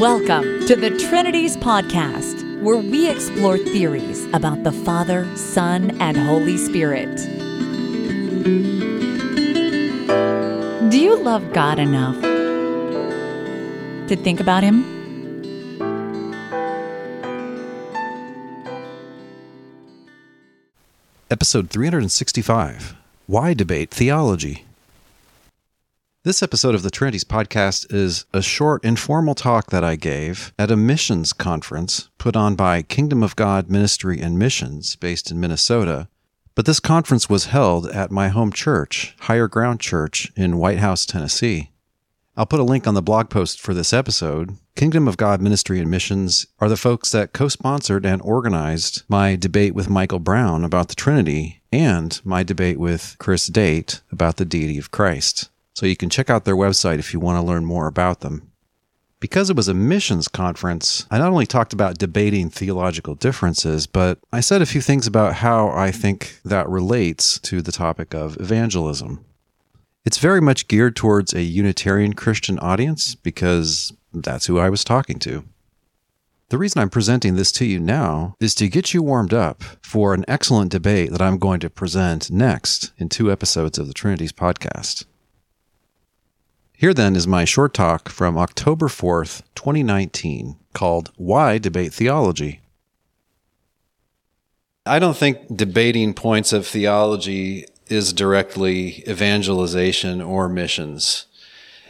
Welcome to the Trinities Podcast, where we explore theories about the Father, Son, and Holy Spirit. Do you love God enough to think about Him? Episode 365 Why Debate Theology? This episode of the Trinities podcast is a short informal talk that I gave at a missions conference put on by Kingdom of God Ministry and Missions based in Minnesota. But this conference was held at my home church, Higher Ground Church in White House, Tennessee. I'll put a link on the blog post for this episode. Kingdom of God Ministry and Missions are the folks that co sponsored and organized my debate with Michael Brown about the Trinity and my debate with Chris Date about the deity of Christ so you can check out their website if you want to learn more about them. Because it was a missions conference, I not only talked about debating theological differences, but I said a few things about how I think that relates to the topic of evangelism. It's very much geared towards a Unitarian Christian audience because that's who I was talking to. The reason I'm presenting this to you now is to get you warmed up for an excellent debate that I'm going to present next in two episodes of the Trinities podcast. Here then is my short talk from October 4th, 2019, called Why Debate Theology? I don't think debating points of theology is directly evangelization or missions,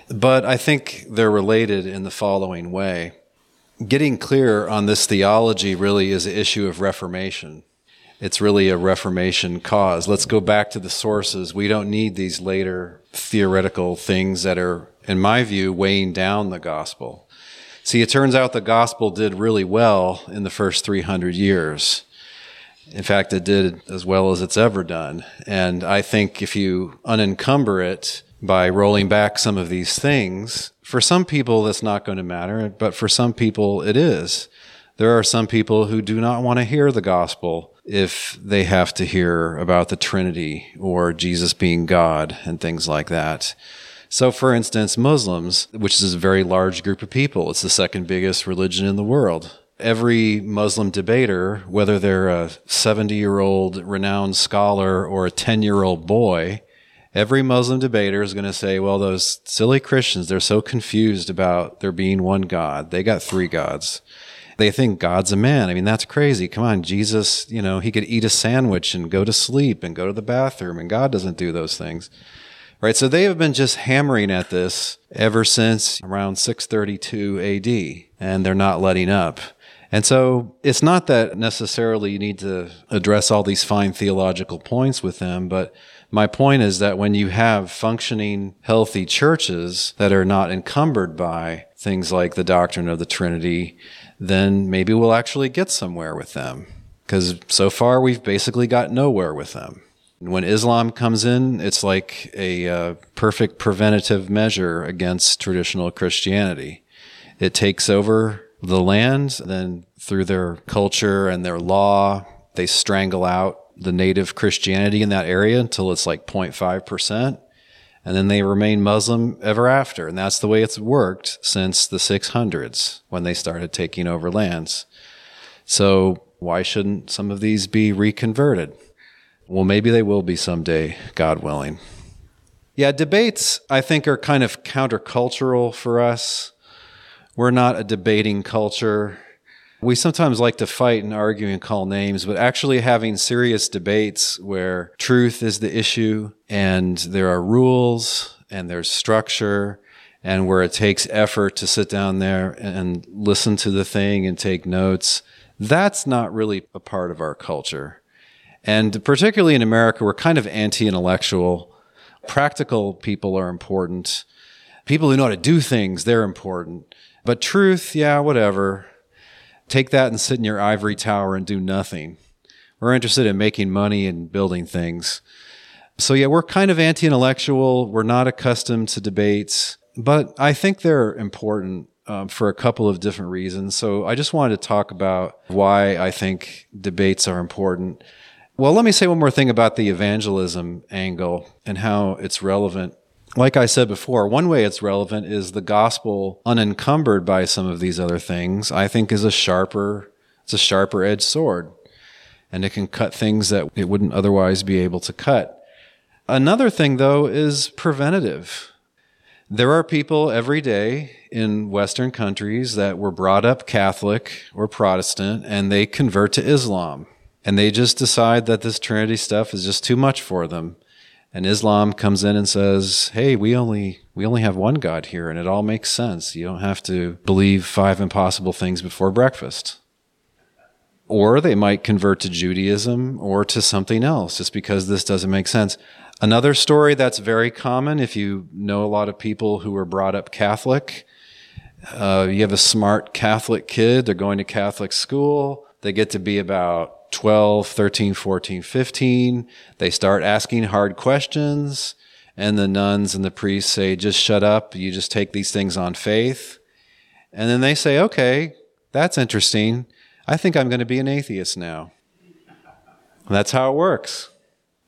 but I think they're related in the following way. Getting clear on this theology really is an issue of reformation it's really a Reformation cause. Let's go back to the sources. We don't need these later theoretical things that are, in my view, weighing down the gospel. See, it turns out the gospel did really well in the first 300 years. In fact, it did as well as it's ever done. And I think if you unencumber it by rolling back some of these things, for some people that's not going to matter, but for some people it is. There are some people who do not want to hear the gospel if they have to hear about the Trinity or Jesus being God and things like that. So, for instance, Muslims, which is a very large group of people, it's the second biggest religion in the world. Every Muslim debater, whether they're a 70 year old renowned scholar or a 10 year old boy, every Muslim debater is going to say, well, those silly Christians, they're so confused about there being one God. They got three gods they think God's a man. I mean, that's crazy. Come on, Jesus, you know, he could eat a sandwich and go to sleep and go to the bathroom, and God doesn't do those things. Right? So they have been just hammering at this ever since around 632 AD, and they're not letting up. And so it's not that necessarily you need to address all these fine theological points with them, but my point is that when you have functioning, healthy churches that are not encumbered by things like the doctrine of the Trinity then maybe we'll actually get somewhere with them. Because so far we've basically got nowhere with them. When Islam comes in, it's like a uh, perfect preventative measure against traditional Christianity. It takes over the land, then through their culture and their law, they strangle out the native Christianity in that area until it's like 0.5% and then they remain Muslim ever after. And that's the way it's worked since the 600s when they started taking over lands. So why shouldn't some of these be reconverted? Well, maybe they will be someday, God willing. Yeah, debates, I think, are kind of countercultural for us. We're not a debating culture. We sometimes like to fight and argue and call names, but actually having serious debates where truth is the issue and there are rules and there's structure and where it takes effort to sit down there and listen to the thing and take notes, that's not really a part of our culture. And particularly in America, we're kind of anti intellectual. Practical people are important. People who know how to do things, they're important. But truth, yeah, whatever. Take that and sit in your ivory tower and do nothing. We're interested in making money and building things. So, yeah, we're kind of anti intellectual. We're not accustomed to debates, but I think they're important um, for a couple of different reasons. So, I just wanted to talk about why I think debates are important. Well, let me say one more thing about the evangelism angle and how it's relevant. Like I said before, one way it's relevant is the gospel unencumbered by some of these other things, I think is a sharper, it's a sharper edged sword. And it can cut things that it wouldn't otherwise be able to cut. Another thing though is preventative. There are people every day in Western countries that were brought up Catholic or Protestant and they convert to Islam. And they just decide that this Trinity stuff is just too much for them and Islam comes in and says, "Hey, we only we only have one God here, and it all makes sense. You don't have to believe five impossible things before breakfast." Or they might convert to Judaism or to something else just because this doesn't make sense. Another story that's very common if you know a lot of people who were brought up Catholic, uh, you have a smart Catholic kid, they're going to Catholic school, they get to be about 12, 13, 14, 15. They start asking hard questions, and the nuns and the priests say, just shut up. You just take these things on faith. And then they say, okay, that's interesting. I think I'm going to be an atheist now. that's how it works.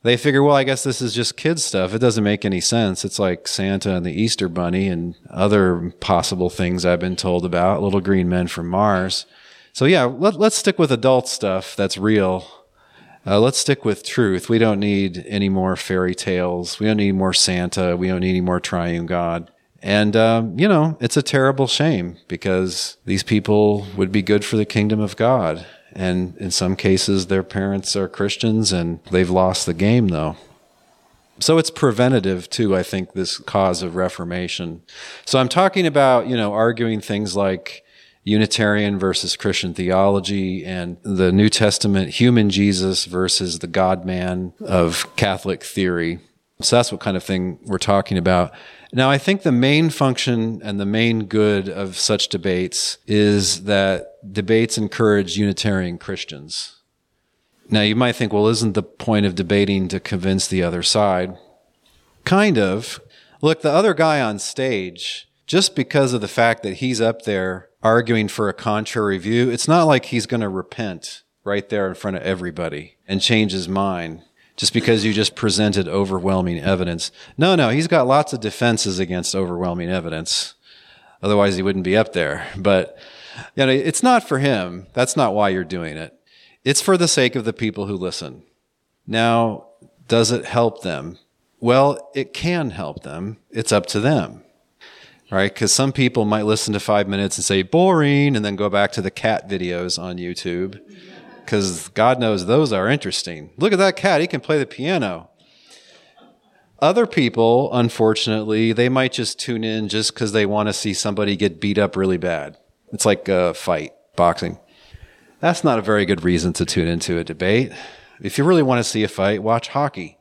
They figure, well, I guess this is just kid stuff. It doesn't make any sense. It's like Santa and the Easter Bunny and other possible things I've been told about, little green men from Mars. So yeah, let, us stick with adult stuff that's real. Uh, let's stick with truth. We don't need any more fairy tales. We don't need more Santa. We don't need any more triune God. And, um, you know, it's a terrible shame because these people would be good for the kingdom of God. And in some cases, their parents are Christians and they've lost the game, though. So it's preventative too, I think, this cause of reformation. So I'm talking about, you know, arguing things like Unitarian versus Christian theology and the New Testament human Jesus versus the God man of Catholic theory. So that's what kind of thing we're talking about. Now, I think the main function and the main good of such debates is that debates encourage Unitarian Christians. Now, you might think, well, isn't the point of debating to convince the other side? Kind of. Look, the other guy on stage, just because of the fact that he's up there arguing for a contrary view, it's not like he's going to repent right there in front of everybody and change his mind just because you just presented overwhelming evidence. No, no, he's got lots of defenses against overwhelming evidence. Otherwise, he wouldn't be up there. But you know, it's not for him. That's not why you're doing it. It's for the sake of the people who listen. Now, does it help them? Well, it can help them. It's up to them right? Because some people might listen to five minutes and say boring, and then go back to the cat videos on YouTube, because God knows those are interesting. Look at that cat; he can play the piano. Other people, unfortunately, they might just tune in just because they want to see somebody get beat up really bad. It's like a fight, boxing. That's not a very good reason to tune into a debate. If you really want to see a fight, watch hockey.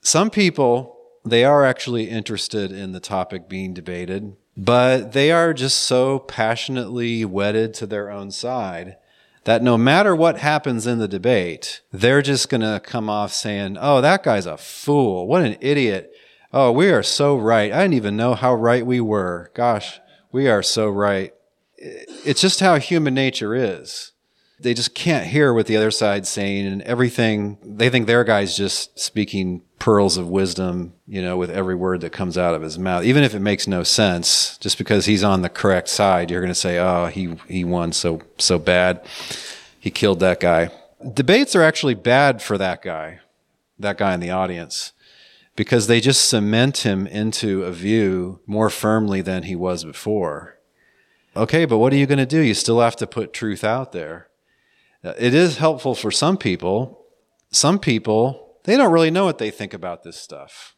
Some people they are actually interested in the topic being debated, but they are just so passionately wedded to their own side that no matter what happens in the debate, they're just going to come off saying, Oh, that guy's a fool. What an idiot. Oh, we are so right. I didn't even know how right we were. Gosh, we are so right. It's just how human nature is they just can't hear what the other side's saying and everything they think their guy's just speaking pearls of wisdom you know with every word that comes out of his mouth. Even if it makes no sense just because he's on the correct side you're going to say oh he he won so so bad. He killed that guy. Debates are actually bad for that guy that guy in the audience because they just cement him into a view more firmly than he was before. Okay but what are you going to do? You still have to put truth out there Uh, it is helpful for some people. Some people, they don't really know what they think about this stuff.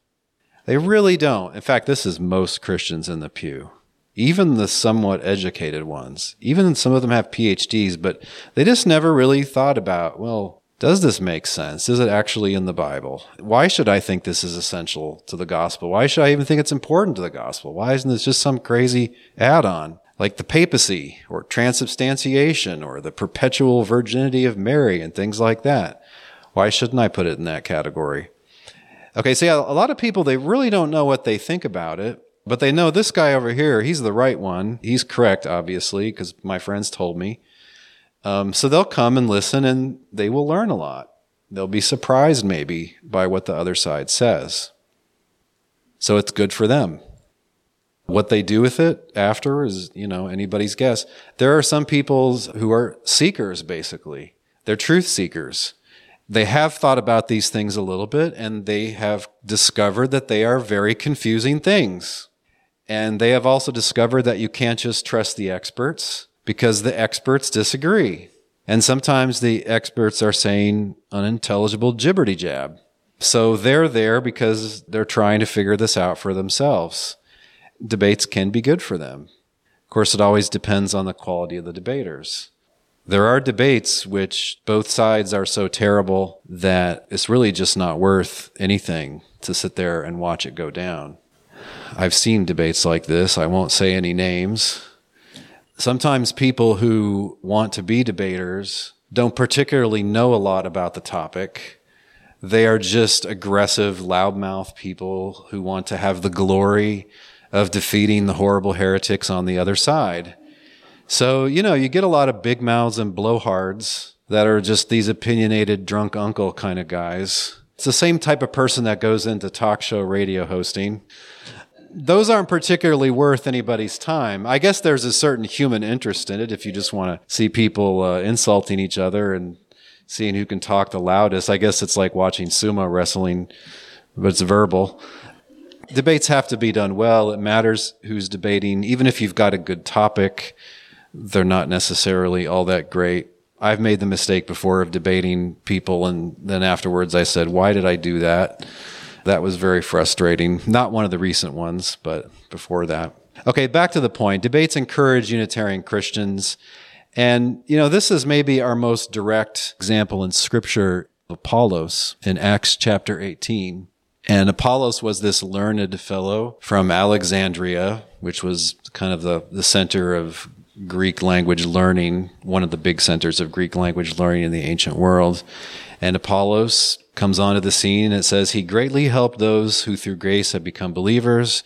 They really don't. In fact, this is most Christians in the pew. Even the somewhat educated ones. Even some of them have PhDs, but they just never really thought about, well, does this make sense? Is it actually in the Bible? Why should I think this is essential to the gospel? Why should I even think it's important to the gospel? Why isn't this just some crazy add on? Like the papacy or transubstantiation or the perpetual virginity of Mary and things like that. Why shouldn't I put it in that category? Okay, so yeah, a lot of people, they really don't know what they think about it, but they know this guy over here, he's the right one. He's correct, obviously, because my friends told me. Um, so they'll come and listen and they will learn a lot. They'll be surprised maybe by what the other side says. So it's good for them. What they do with it after is, you know, anybody's guess. There are some people who are seekers, basically. They're truth seekers. They have thought about these things a little bit and they have discovered that they are very confusing things. And they have also discovered that you can't just trust the experts because the experts disagree. And sometimes the experts are saying unintelligible gibberty jab. So they're there because they're trying to figure this out for themselves debates can be good for them. Of course, it always depends on the quality of the debaters. There are debates which both sides are so terrible that it's really just not worth anything to sit there and watch it go down. I've seen debates like this. I won't say any names. Sometimes people who want to be debaters don't particularly know a lot about the topic. They are just aggressive, loudmouth people who want to have the glory of defeating the horrible heretics on the other side. So, you know, you get a lot of big mouths and blowhards that are just these opinionated drunk uncle kind of guys. It's the same type of person that goes into talk show radio hosting. Those aren't particularly worth anybody's time. I guess there's a certain human interest in it if you just want to see people uh, insulting each other and seeing who can talk the loudest. I guess it's like watching sumo wrestling, but it's verbal debates have to be done well. It matters who's debating. Even if you've got a good topic, they're not necessarily all that great. I've made the mistake before of debating people, and then afterwards I said, Why did I do that? That was very frustrating. Not one of the recent ones, but before that. Okay, back to the point. Debates encourage Unitarian Christians. And, you know, this is maybe our most direct example in Scripture. Of Apollos in Acts chapter 18. And Apollos was this learned fellow from Alexandria, which was kind of the, the center of Greek language learning, one of the big centers of Greek language learning in the ancient world. And Apollos comes onto the scene and it says, He greatly helped those who through grace have become believers,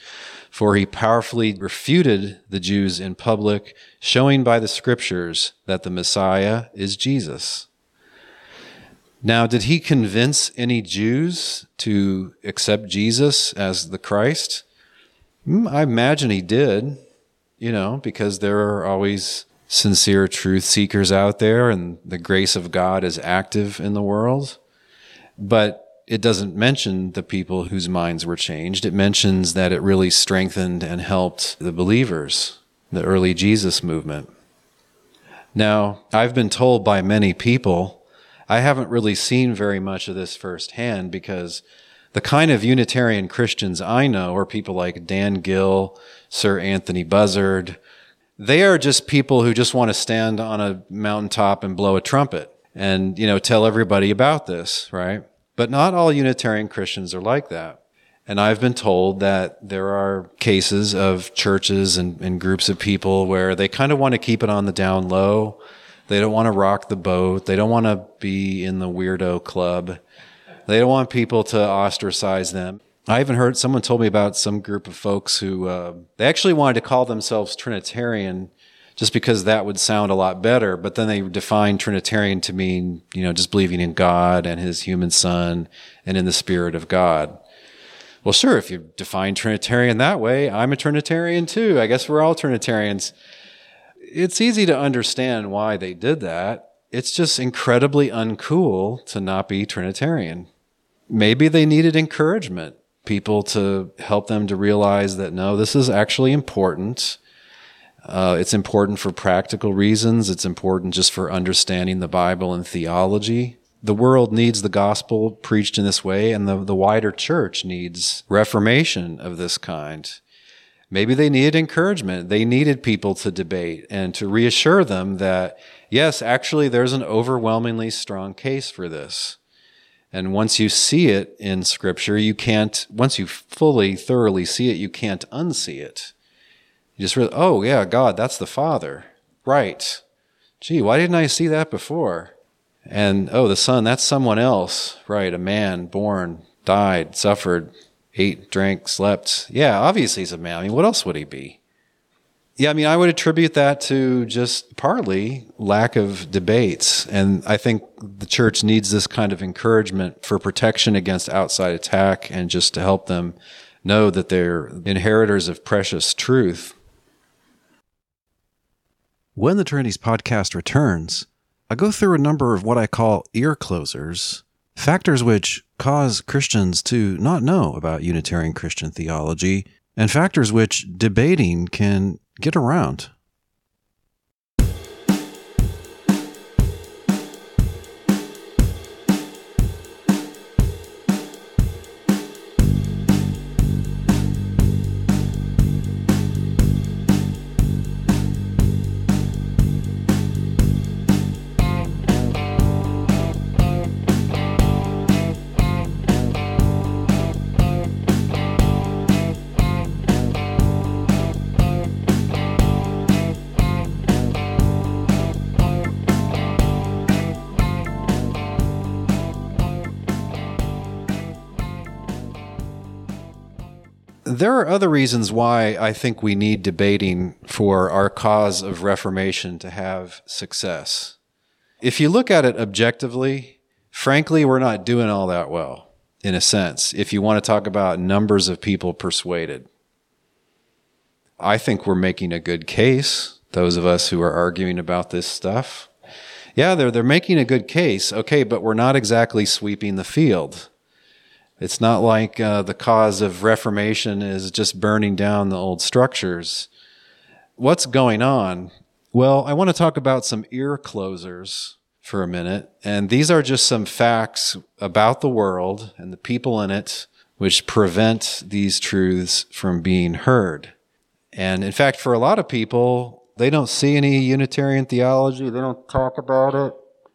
for he powerfully refuted the Jews in public, showing by the scriptures that the Messiah is Jesus. Now, did he convince any Jews to accept Jesus as the Christ? Hmm, I imagine he did, you know, because there are always sincere truth seekers out there and the grace of God is active in the world. But it doesn't mention the people whose minds were changed. It mentions that it really strengthened and helped the believers, the early Jesus movement. Now, I've been told by many people I haven't really seen very much of this firsthand because the kind of Unitarian Christians I know are people like Dan Gill, Sir Anthony Buzzard. They are just people who just want to stand on a mountaintop and blow a trumpet and, you know, tell everybody about this, right? But not all Unitarian Christians are like that. And I've been told that there are cases of churches and, and groups of people where they kind of want to keep it on the down low they don't want to rock the boat. They don't want to be in the weirdo club. They don't want people to ostracize them. I even heard someone told me about some group of folks who uh, they actually wanted to call themselves Trinitarian just because that would sound a lot better. But then they defined Trinitarian to mean, you know, just believing in God and his human son and in the spirit of God. Well, sure, if you define Trinitarian that way, I'm a Trinitarian too. I guess we're all Trinitarians it's easy to understand why they did that. It's just incredibly uncool to not be Trinitarian. Maybe they needed encouragement, people to help them to realize that no, this is actually important. Uh, it's important for practical reasons. It's important just for understanding the Bible and theology. The world needs the gospel preached in this way, and the, the wider church needs reformation of this kind. Maybe they needed encouragement. They needed people to debate and to reassure them that, yes, actually, there's an overwhelmingly strong case for this. And once you see it in Scripture, you can't, once you fully, thoroughly see it, you can't unsee it. You just really, oh, yeah, God, that's the Father. Right. Gee, why didn't I see that before? And, oh, the Son, that's someone else. Right, a man born, died, suffered, ate, drank, slept. Yeah, obviously he's a man. I mean, what else would he be? Yeah, I mean, I would attribute that to just partly lack of debates. And I think the church needs this kind of encouragement for protection against outside attack and just to help them know that they're inheritors of precious truth. When the Trinities podcast returns, I go through a number of what I call ear closers, factors which cause Christians to not know about Unitarian Christian theology, and factors which debating can get around. There are other reasons why I think we need debating for our cause of reformation to have success. If you look at it objectively, frankly, we're not doing all that well, in a sense, if you want to talk about numbers of people persuaded. I think we're making a good case, those of us who are arguing about this stuff. Yeah, they're, they're making a good case. Okay, but we're not exactly sweeping the field. It's not like uh, the cause of reformation is just burning down the old structures. What's going on? Well, I want to talk about some ear closers for a minute. And these are just some facts about the world and the people in it which prevent these truths from being heard. And in fact, for a lot of people, they don't see any Unitarian theology. They don't talk about it.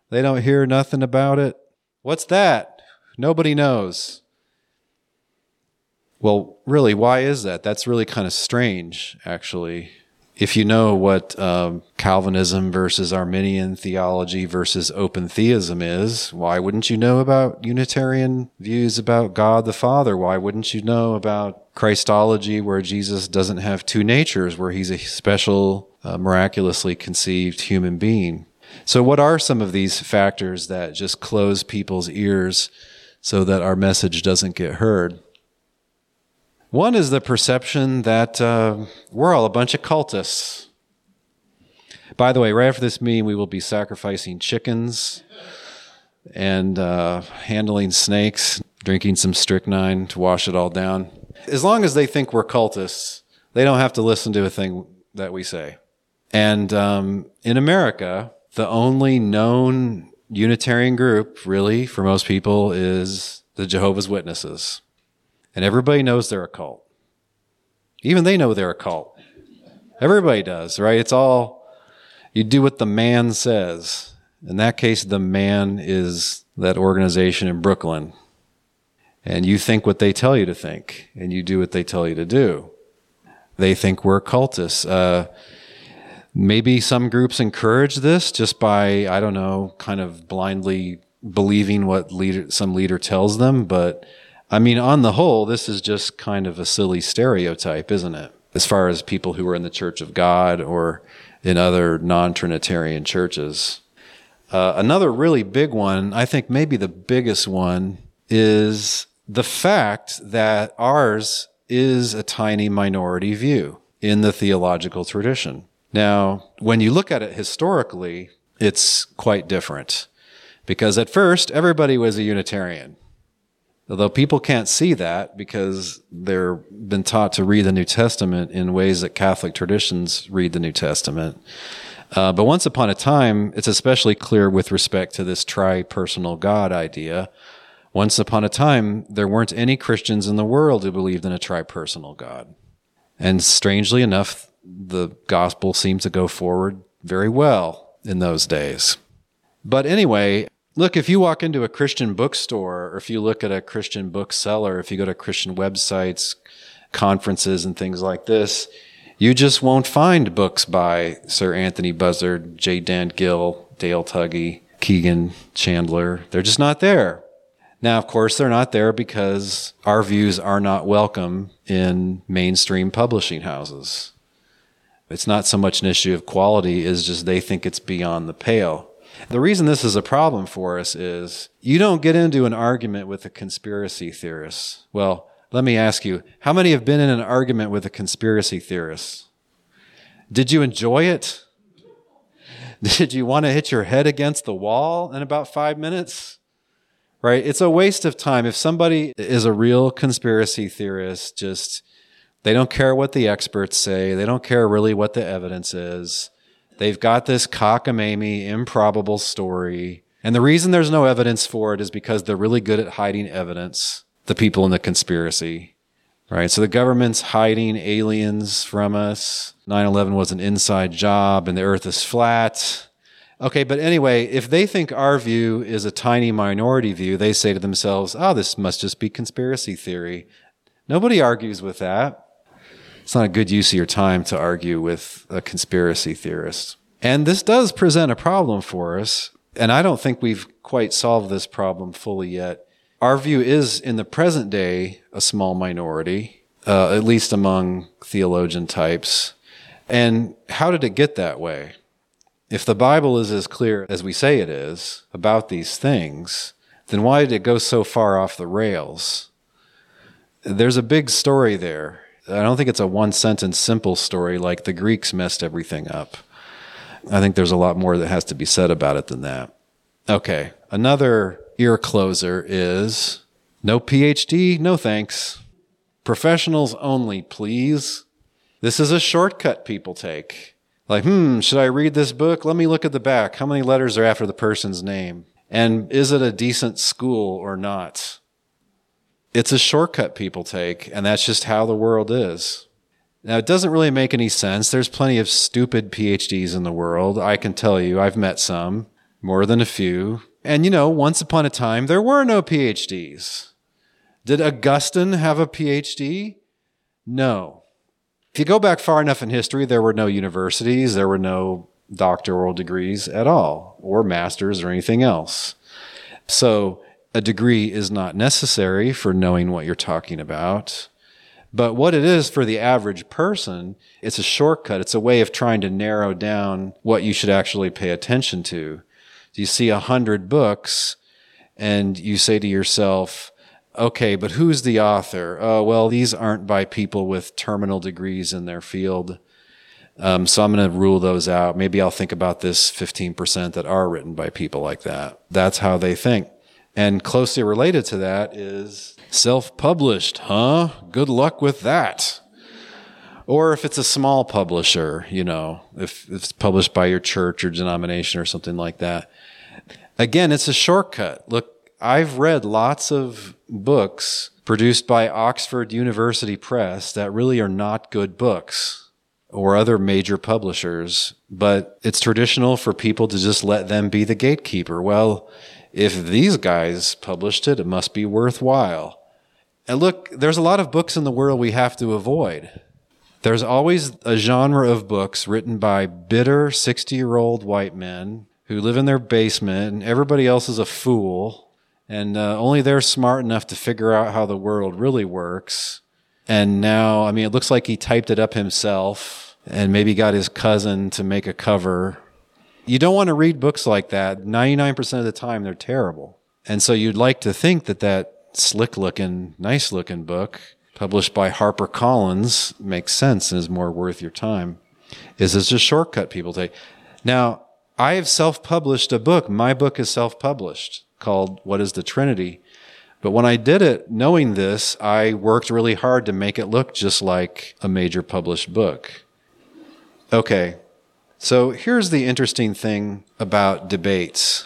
They don't hear nothing about it. What's that? Nobody knows. Well, really, why is that? That's really kind of strange, actually. If you know what um, Calvinism versus Arminian theology versus open theism is, why wouldn't you know about Unitarian views about God the Father? Why wouldn't you know about Christology, where Jesus doesn't have two natures, where he's a special, uh, miraculously conceived human being? So, what are some of these factors that just close people's ears so that our message doesn't get heard? One is the perception that uh, we're all a bunch of cultists. By the way, right after this meeting, we will be sacrificing chickens and uh, handling snakes, drinking some strychnine to wash it all down. As long as they think we're cultists, they don't have to listen to a thing that we say. And um, in America, the only known Unitarian group, really, for most people, is the Jehovah's Witnesses. And everybody knows they're a cult. Even they know they're a cult. Everybody does, right? It's all, you do what the man says. In that case, the man is that organization in Brooklyn. And you think what they tell you to think, and you do what they tell you to do. They think we're cultists. Uh, maybe some groups encourage this just by, I don't know, kind of blindly believing what leader, some leader tells them, but I mean, on the whole, this is just kind of a silly stereotype, isn't it? As far as people who are in the Church of God or in other non Trinitarian churches. Uh, another really big one, I think maybe the biggest one, is the fact that ours is a tiny minority view in the theological tradition. Now, when you look at it historically, it's quite different because at first everybody was a Unitarian. Although people can't see that because they're been taught to read the New Testament in ways that Catholic traditions read the New Testament. Uh, but once upon a time, it's especially clear with respect to this tri-personal God idea. Once upon a time, there weren't any Christians in the world who believed in a tri-personal God. And strangely enough, the gospel seemed to go forward very well in those days. But anyway, Look, if you walk into a Christian bookstore, or if you look at a Christian bookseller, if you go to Christian websites, conferences, and things like this, you just won't find books by Sir Anthony Buzzard, J. Dan Gill, Dale Tuggy, Keegan Chandler. They're just not there. Now, of course, they're not there because our views are not welcome in mainstream publishing houses. It's not so much an issue of quality as just they think it's beyond the pale. The reason this is a problem for us is you don't get into an argument with a conspiracy theorist. Well, Let me ask you, how many have been in an argument with a conspiracy theorist? Did you enjoy it? Did you want to hit your head against the wall in about five minutes? Right? It's a waste of time. If somebody is a real conspiracy theorist, just they don't care what the experts say, they don't care really what the evidence is. They've got this cockamamie, improbable story. And the reason there's no evidence for it is because they're really good at hiding evidence, the people in the conspiracy right? So the government's hiding aliens from us. 9 11 was an inside job and the earth is flat. Okay, but anyway, if they think our view is a tiny minority view, they say to themselves, oh, this must just be conspiracy theory. Nobody argues with that. It's not a good use of your time to argue with a conspiracy theorist. And this does present a problem for us. And I don't think we've quite solved this problem fully yet our view is in the present day a small minority, uh, at least among theologian types. And how did it get that way? If the Bible is as clear as we say it is about these things, then why did it go so far off the rails? There's a big story there. I don't think it's a one sentence simple story like the Greeks messed everything up. I think there's a lot more that has to be said about it than that. Okay, another ear closer is no PhD, no thanks. Professionals only, please. This is a shortcut people take. Like, hmm, should I read this book? Let me look at the back. How many letters are after the person's name? And is it a decent school or not? It's a shortcut people take, and that's just how the world is. Now, it doesn't really make any sense. There's plenty of stupid PhDs in the world. I can tell you, I've met some, more than a few. And you know, once upon a time, there were no PhDs. Did Augustine have a PhD? No. If you go back far enough in history, there were no universities, there were no doctoral degrees at all, or masters or anything else. So a degree is not necessary for knowing what you're talking about. But what it is for the average person, it's a shortcut. It's a way of trying to narrow down what you should actually pay attention to you see a hundred books and you say to yourself, okay, but who's the author? Oh, well, these aren't by people with terminal degrees in their field. Um, so I'm going to rule those out. Maybe I'll think about this 15% that are written by people like that. That's how they think. And closely related to that is self published, huh? Good luck with that. Or if it's a small publisher, you know, if, if it's published by your church or denomination or something like that again, it's a shortcut. Look, I've read lots of books produced by Oxford University Press that really are not good books or other major publishers, but it's traditional for people to just let them be the gatekeeper. Well, if these guys published it, it must be worthwhile. And look, there's a lot of books in the world we have to avoid. There's always a genre of books written by bitter 60 year old white men who live in their basement, and everybody else is a fool, and uh, only they're smart enough to figure out how the world really works. And now, I mean, it looks like he typed it up himself and maybe got his cousin to make a cover. You don't want to read books like that. 99% of the time, they're terrible. And so you'd like to think that that slick looking, nice looking book published by HarperCollins makes sense and is more worth your time. Is this a shortcut people take? Now, I have self published a book. My book is self published called What is the Trinity? But when I did it, knowing this, I worked really hard to make it look just like a major published book. Okay, so here's the interesting thing about debates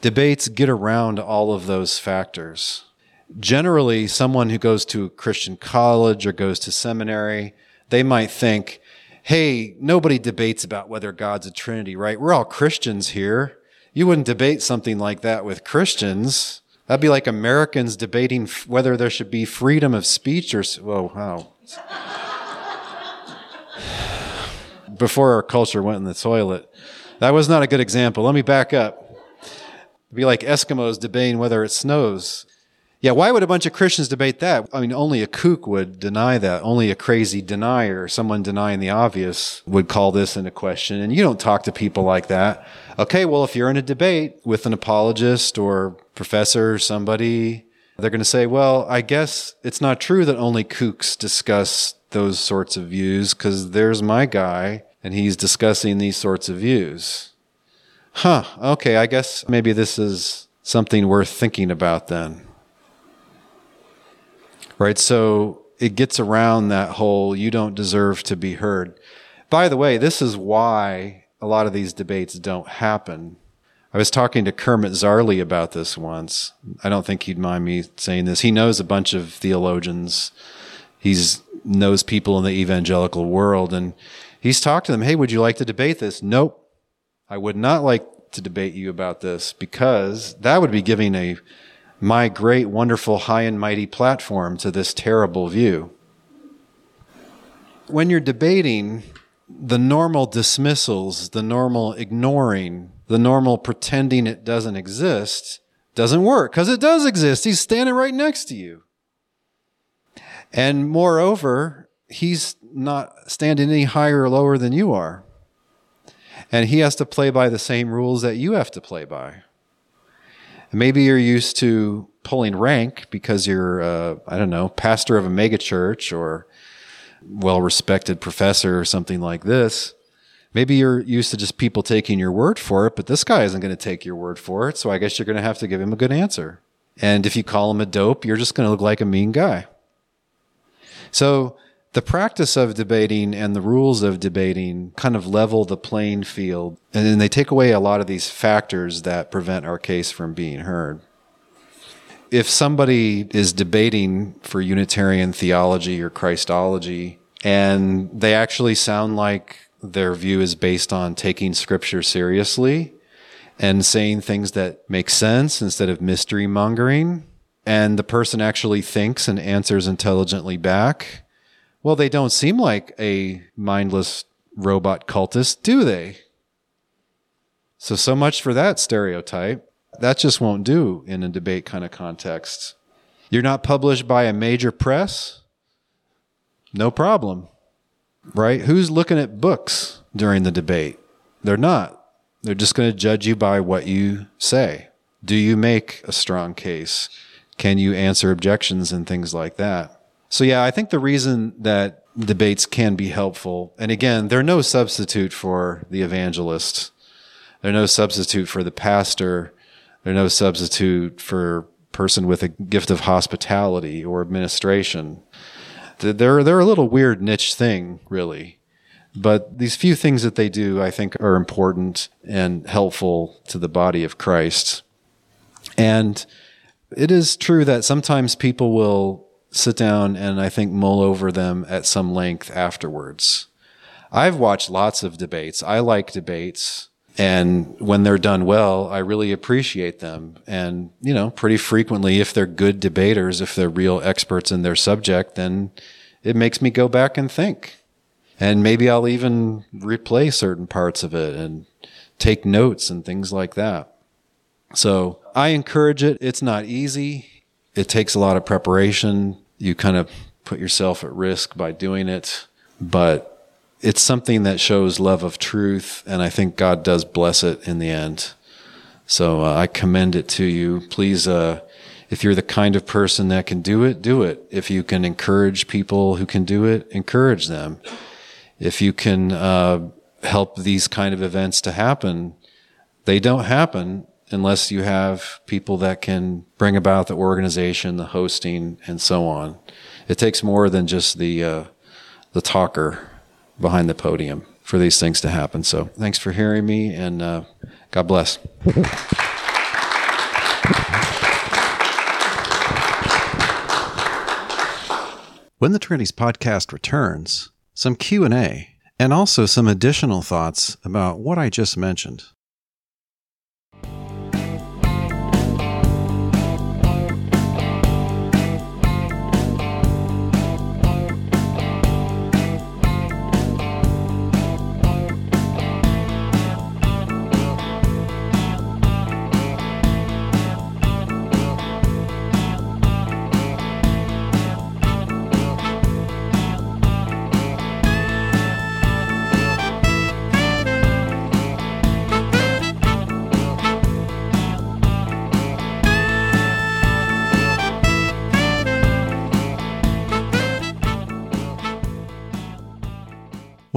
debates get around all of those factors. Generally, someone who goes to a Christian college or goes to seminary, they might think, hey, nobody debates about whether God's a Trinity, right? We're all Christians here. You wouldn't debate something like that with Christians. That'd be like Americans debating f- whether there should be freedom of speech or, whoa, wow. Before our culture went in the toilet. That was not a good example. Let me back up. It'd be like Eskimos debating whether it snows. Yeah, why would a bunch of Christians debate that? I mean, only a kook would deny that. Only a crazy denier, someone denying the obvious, would call this into question. And you don't talk to people like that. Okay, well, if you're in a debate with an apologist or professor or somebody, They're going to say, well, I guess it's not true that only kooks discuss those sorts of views because there's my guy and he's discussing these sorts of views. Huh, okay, I guess maybe this is something worth thinking about then. Right, so it gets around that whole you don't deserve to be heard. By the way, this is why a lot of these debates don't happen I was talking to Kermit Zarley about this once. I don't think he'd mind me saying this. He knows a bunch of theologians. He's knows people in the evangelical world and he's talked to them, "Hey, would you like to debate this?" "Nope. I would not like to debate you about this because that would be giving a my great wonderful high and mighty platform to this terrible view." When you're debating, the normal dismissals, the normal ignoring the normal pretending it doesn't exist doesn't work because it does exist. He's standing right next to you. And moreover, he's not standing any higher or lower than you are. And he has to play by the same rules that you have to play by. maybe you're used to pulling rank because you're, uh, I don't know, pastor of a megachurch or well respected professor or something like this. Maybe you're used to just people taking your word for it, but this guy isn't going to take your word for it. So I guess you're going to have to give him a good answer. And if you call him a dope, you're just going to look like a mean guy. So the practice of debating and the rules of debating kind of level the playing field. And then they take away a lot of these factors that prevent our case from being heard. If somebody is debating for Unitarian theology or Christology, and they actually sound like their view is based on taking scripture seriously and saying things that make sense instead of mystery mongering. And the person actually thinks and answers intelligently back. Well, they don't seem like a mindless robot cultist, do they? So, so much for that stereotype. That just won't do in a debate kind of context. You're not published by a major press? No problem right? Who's looking at books during the debate? They're not. They're just going to judge you by what you say. Do you make a strong case? Can you answer objections and things like that? So, yeah, I think the reason that debates can be helpful, and again, they're no substitute for the evangelist, they're no substitute for the pastor, they're no substitute for person with a gift of hospitality or administration they're they're a little weird niche thing, really. But these few things that they do, I think, are important and helpful to the body of Christ. And it is true that sometimes people will sit down and I think mull over them at some length afterwards. I've watched lots of debates. I like debates. And when they're done well, I really appreciate them. And, you know, pretty frequently, if they're good debaters, if they're real experts in their subject, then it makes me go back and think. And maybe I'll even replay certain parts of it and take notes and things like that. So I encourage it. It's not easy. It takes a lot of preparation. You kind of put yourself at risk by doing it, but it's something that shows love of truth, and I think God does bless it in the end. So uh, I commend it to you. Please, uh, if you're the kind of person that can do it, do it. If you can encourage people who can do it, encourage them. If you can uh, help these kind of events to happen, they don't happen unless you have people that can bring about the organization, the hosting, and so on. It takes more than just the uh, the talker behind the podium for these things to happen. So thanks for hearing me, and uh, God bless. When the Trinities podcast returns, some Q&A and also some additional thoughts about what I just mentioned.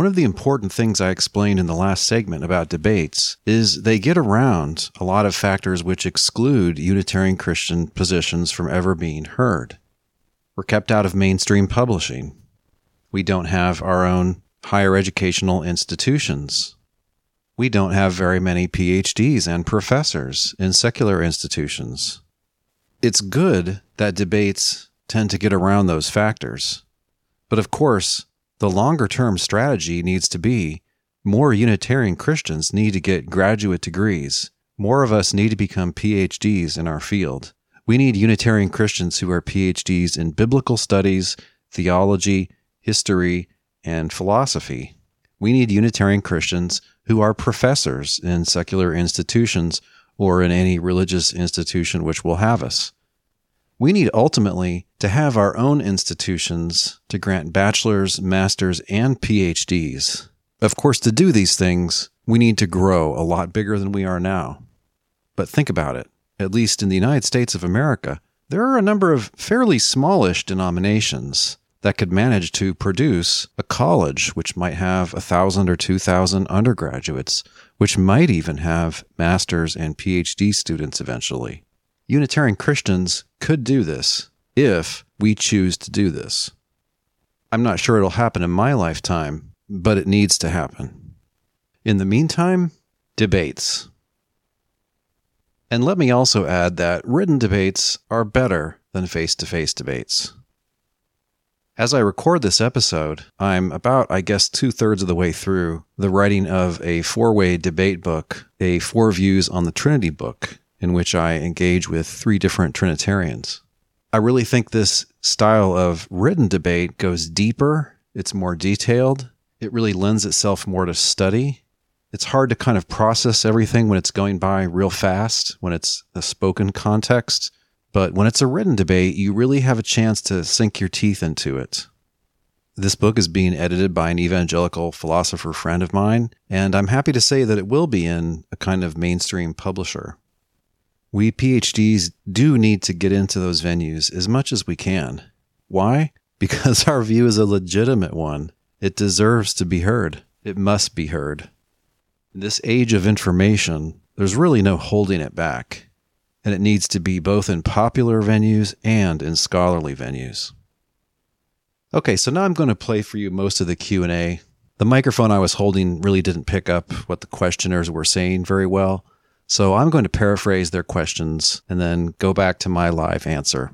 One of the important things I explained in the last segment about debates is they get around a lot of factors which exclude Unitarian Christian positions from ever being heard. We're kept out of mainstream publishing. We don't have our own higher educational institutions. We don't have very many PhDs and professors in secular institutions. It's good that debates tend to get around those factors. But of course, the longer term strategy needs to be more Unitarian Christians need to get graduate degrees. More of us need to become PhDs in our field. We need Unitarian Christians who are PhDs in biblical studies, theology, history, and philosophy. We need Unitarian Christians who are professors in secular institutions or in any religious institution which will have us. We need ultimately to have our own institutions to grant bachelor's, master's, and PhDs. Of course, to do these things, we need to grow a lot bigger than we are now. But think about it. At least in the United States of America, there are a number of fairly smallish denominations that could manage to produce a college which might have a thousand or two thousand undergraduates, which might even have master's and PhD students eventually. Unitarian Christians could do this if we choose to do this. I'm not sure it'll happen in my lifetime, but it needs to happen. In the meantime, debates. And let me also add that written debates are better than face to face debates. As I record this episode, I'm about, I guess, two thirds of the way through the writing of a four way debate book, a Four Views on the Trinity book, in which I engage with three different Trinitarians. I really think this style of written debate goes deeper, it's more detailed, it really lends itself more to study. It's hard to kind of process everything when it's going by real fast, when it's a spoken context. But when it's a written debate, you really have a chance to sink your teeth into it. This book is being edited by an evangelical philosopher friend of mine, and I'm happy to say that it will be in a kind of mainstream publisher we PhDs do need to get into those venues as much as we can. Why? Because our view is a legitimate one. It deserves to be heard. It must be heard. In this age of information, there's really no holding it back. And it needs to be both in popular venues and in scholarly venues. Okay, so now I'm going to play for you most of the Q&A. The microphone I was holding really didn't pick up what the questioners were saying very well. So I'm going to paraphrase their questions and then go back to my live answer.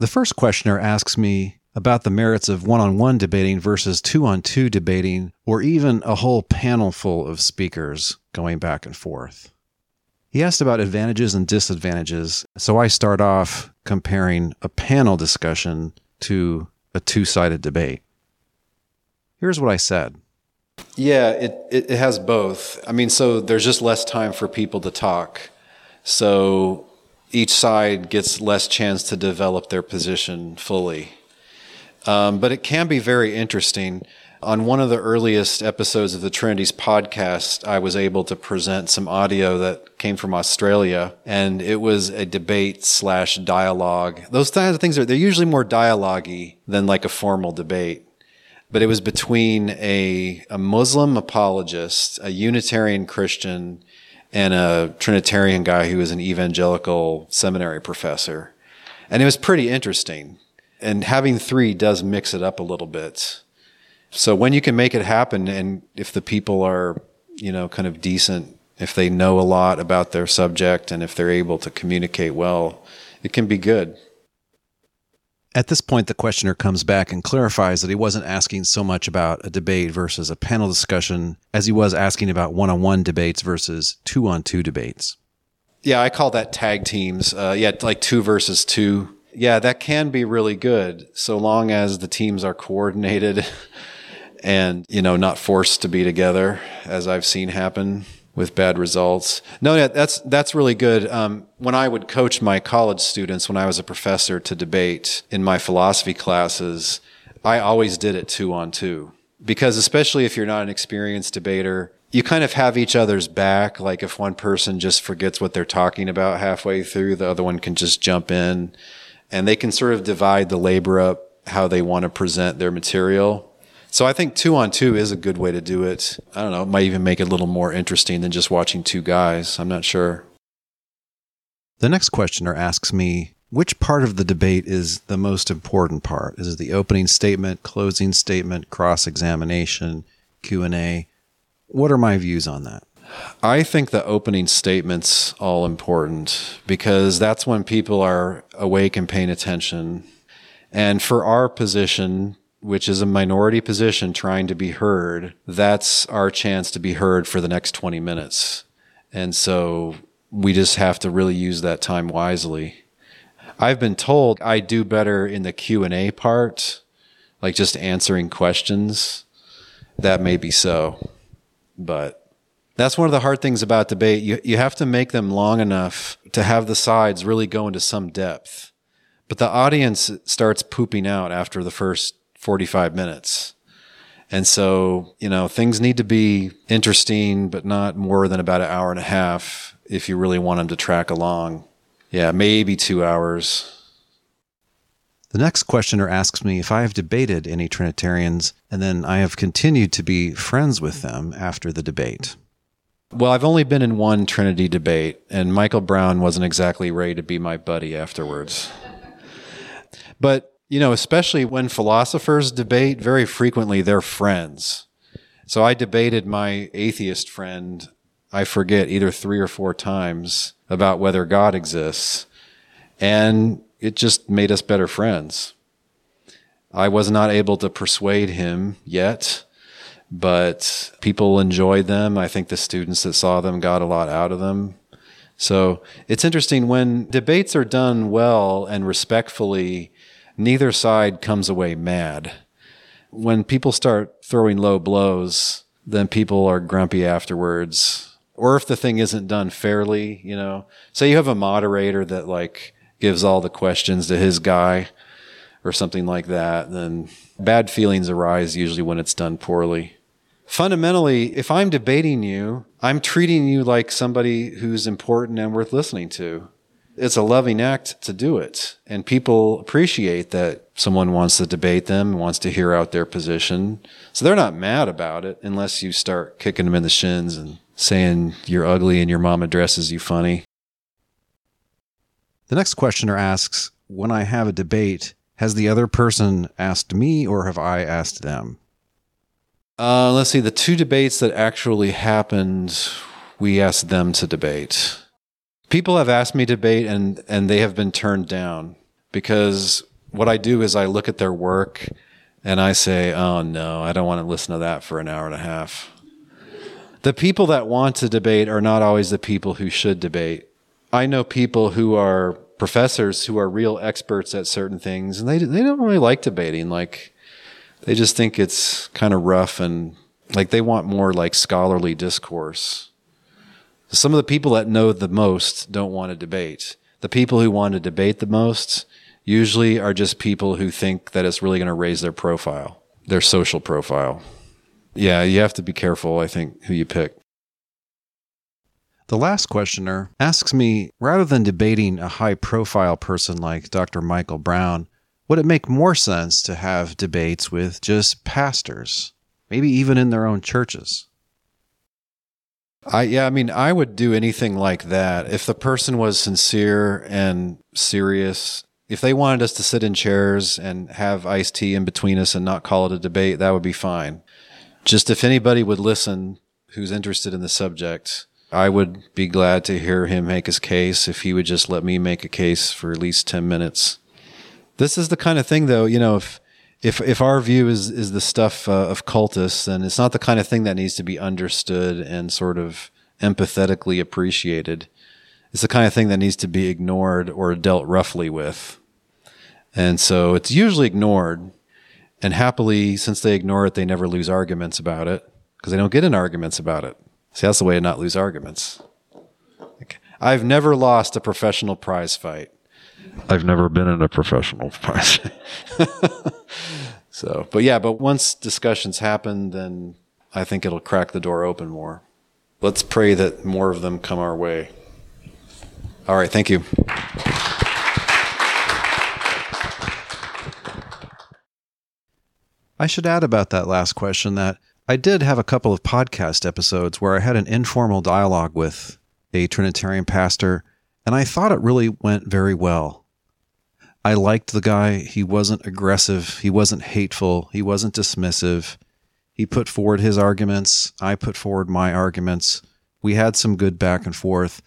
The first questioner asks me about the merits of one on one debating versus two on two debating, or even a whole panel full of speakers going back and forth. He asked about advantages and disadvantages, so I start off comparing a panel discussion to a two sided debate. Here's what I said yeah, it, it, it has both. I mean, so there's just less time for people to talk. So each side gets less chance to develop their position fully. Um, but it can be very interesting. On one of the earliest episodes of the Trinities podcast, I was able to present some audio that came from Australia, and it was a debate slash dialogue. Those kinds of things are they're usually more dialogue than like a formal debate but it was between a, a Muslim apologist, a Unitarian Christian, and a Trinitarian guy who was an evangelical seminary professor. And it was pretty interesting. And having three does mix it up a little bit. So when you can make it happen, and if the people are, you know, kind of decent, if they know a lot about their subject, and if they're able to communicate well, it can be good. At this point, the questioner comes back and clarifies that he wasn't asking so much about a debate versus a panel discussion as he was asking about one on one debates versus two on two debates. Yeah, I call that tag teams. Uh, yeah, like two versus two. Yeah, that can be really good so long as the teams are coordinated and, you know, not forced to be together, as I've seen happen with bad results. No, that's that's really good. Um, when I would coach my college students, when I was a professor to debate in my philosophy classes, I always did it two on two because especially if you're not an experienced debater, you kind of have each other's back. Like if one person just forgets what they're talking about halfway through, the other one can just jump in, and they can sort of divide the labor up how they want to present their material. So I think two on two is a good way to do it. I don't know, it might even make it a little more interesting than just watching two guys. I'm not sure. The next questioner asks me, which part of the debate is the most important part? Is it the opening statement, closing statement, cross-examination, Q&A? What are my views on that? I think the opening statement's all important because that's when people are awake and paying attention. And for our position, which is a minority position trying to be heard, that's our chance to be heard for the next 20 minutes. And so we just have to really use that time wisely. I've been told I do better in the Q&A part, like just answering questions. That may be so, but that's one of the hard things about debate. You, you have to make them long enough to have the sides really go into some depth. But the audience starts pooping out after the first 45 minutes. And so, you know, things need to be interesting, but not more than about an hour and a half if you really want them to track along. Yeah, maybe two hours. The next questioner asks me if I have debated any Trinitarians and then I have continued to be friends with them after the debate. Well, I've only been in one Trinity debate, and Michael Brown wasn't exactly ready to be my buddy afterwards. But, you know, especially when philosophers debate, very frequently they're friends. So I debated my atheist friend, I forget, either three or four times about whether God exists. And it just made us better friends. I was not able to persuade him yet but people enjoyed them. I think the students that saw them got a lot out of them. So it's interesting when debates are done well and respectfully, neither side comes away mad. When people start throwing low blows, then people are grumpy afterwards. Or if the thing isn't done fairly, you know, say you have a moderator that like gives all the questions to his guy or something like that, then bad feelings arise usually when it's done poorly fundamentally, if I'm debating you, I'm treating you like somebody who's important and worth listening to. It's a loving act to do it. And people appreciate that someone wants to debate them, wants to hear out their position. So they're not mad about it unless you start kicking them in the shins and saying you're ugly and your mom addresses you funny. The next questioner asks When I have a debate, has the other person asked me or have I asked them? Uh, let's see. The two debates that actually happened, we asked them to debate. People have asked me to debate, and and they have been turned down because what I do is I look at their work and I say, "Oh no, I don't want to listen to that for an hour and a half." The people that want to debate are not always the people who should debate. I know people who are professors who are real experts at certain things, and they they don't really like debating. Like they just think it's kind of rough and like they want more like scholarly discourse. Some of the people that know the most don't want to debate. The people who want to debate the most usually are just people who think that it's really going to raise their profile, their social profile. Yeah, you have to be careful, I think, who you pick. The last questioner asks me rather than debating a high profile person like Dr. Michael Brown, would it make more sense to have debates with just pastors, maybe even in their own churches? I yeah, I mean, I would do anything like that if the person was sincere and serious. If they wanted us to sit in chairs and have iced tea in between us and not call it a debate, that would be fine. Just if anybody would listen who's interested in the subject, I would be glad to hear him make his case if he would just let me make a case for at least 10 minutes. This is the kind of thing, though. You know, if if if our view is is the stuff uh, of cultists, then it's not the kind of thing that needs to be understood and sort of empathetically appreciated. It's the kind of thing that needs to be ignored or dealt roughly with. And so it's usually ignored. And happily, since they ignore it, they never lose arguments about it because they don't get in arguments about it. See, that's the way to not lose arguments. I've never lost a professional prize fight. I've never been in a professional fight. so, but yeah, but once discussions happen, then I think it'll crack the door open more. Let's pray that more of them come our way. All right, thank you. I should add about that last question that I did have a couple of podcast episodes where I had an informal dialogue with a Trinitarian pastor, and I thought it really went very well. I liked the guy. He wasn't aggressive, he wasn't hateful, he wasn't dismissive. He put forward his arguments, I put forward my arguments. We had some good back and forth,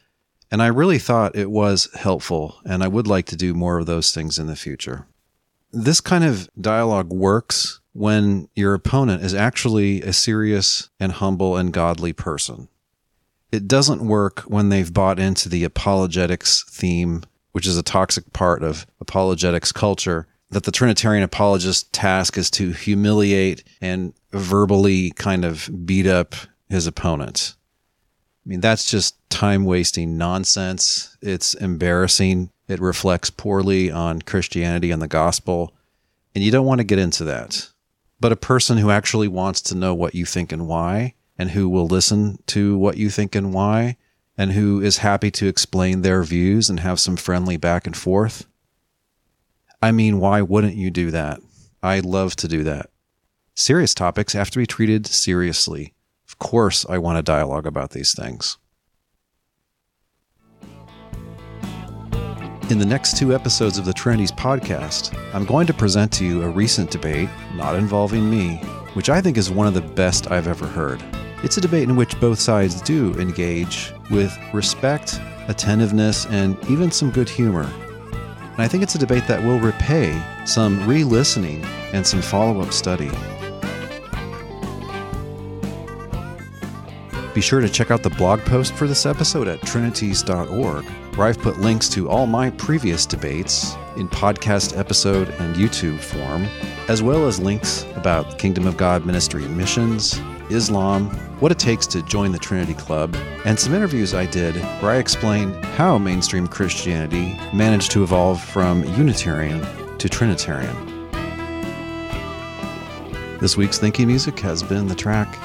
and I really thought it was helpful, and I would like to do more of those things in the future. This kind of dialogue works when your opponent is actually a serious and humble and godly person. It doesn't work when they've bought into the apologetics theme, which is a toxic part of apologetics culture, that the Trinitarian apologist task is to humiliate and verbally kind of beat up his opponent. I mean, that's just time wasting nonsense. It's embarrassing. It reflects poorly on Christianity and the gospel. And you don't want to get into that but a person who actually wants to know what you think and why, and who will listen to what you think and why, and who is happy to explain their views and have some friendly back and forth. I mean, why wouldn't you do that? I love to do that. Serious topics have to be treated seriously. Of course, I want a dialogue about these things. In the next two episodes of the Trinities podcast, I'm going to present to you a recent debate, not involving me, which I think is one of the best I've ever heard. It's a debate in which both sides do engage with respect, attentiveness, and even some good humor. And I think it's a debate that will repay some re listening and some follow up study. Be sure to check out the blog post for this episode at trinities.org where I've put links to all my previous debates in podcast episode and YouTube form, as well as links about Kingdom of God ministry and missions, Islam, what it takes to join the Trinity Club, and some interviews I did where I explain how mainstream Christianity managed to evolve from Unitarian to Trinitarian. This week's thinking music has been the track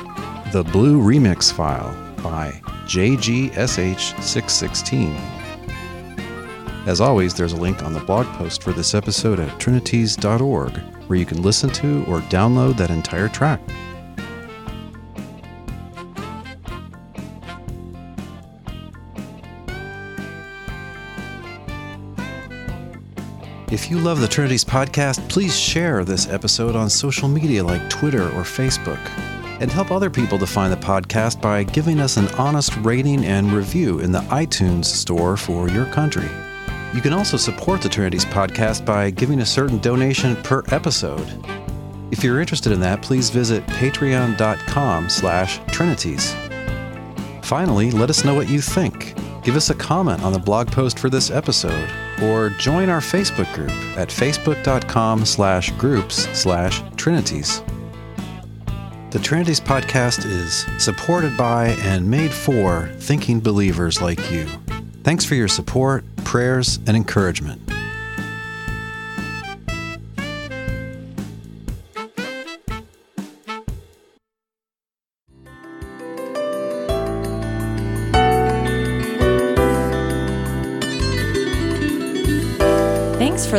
The Blue Remix File by JGSH616 as always, there's a link on the blog post for this episode at trinities.org where you can listen to or download that entire track. If you love the Trinities podcast, please share this episode on social media like Twitter or Facebook. And help other people to find the podcast by giving us an honest rating and review in the iTunes store for your country. You can also support the Trinities podcast by giving a certain donation per episode. If you're interested in that, please visit patreon.com slash trinities. Finally, let us know what you think. Give us a comment on the blog post for this episode, or join our Facebook group at facebook.com slash groups slash trinities. The Trinities podcast is supported by and made for thinking believers like you. Thanks for your support, prayers, and encouragement.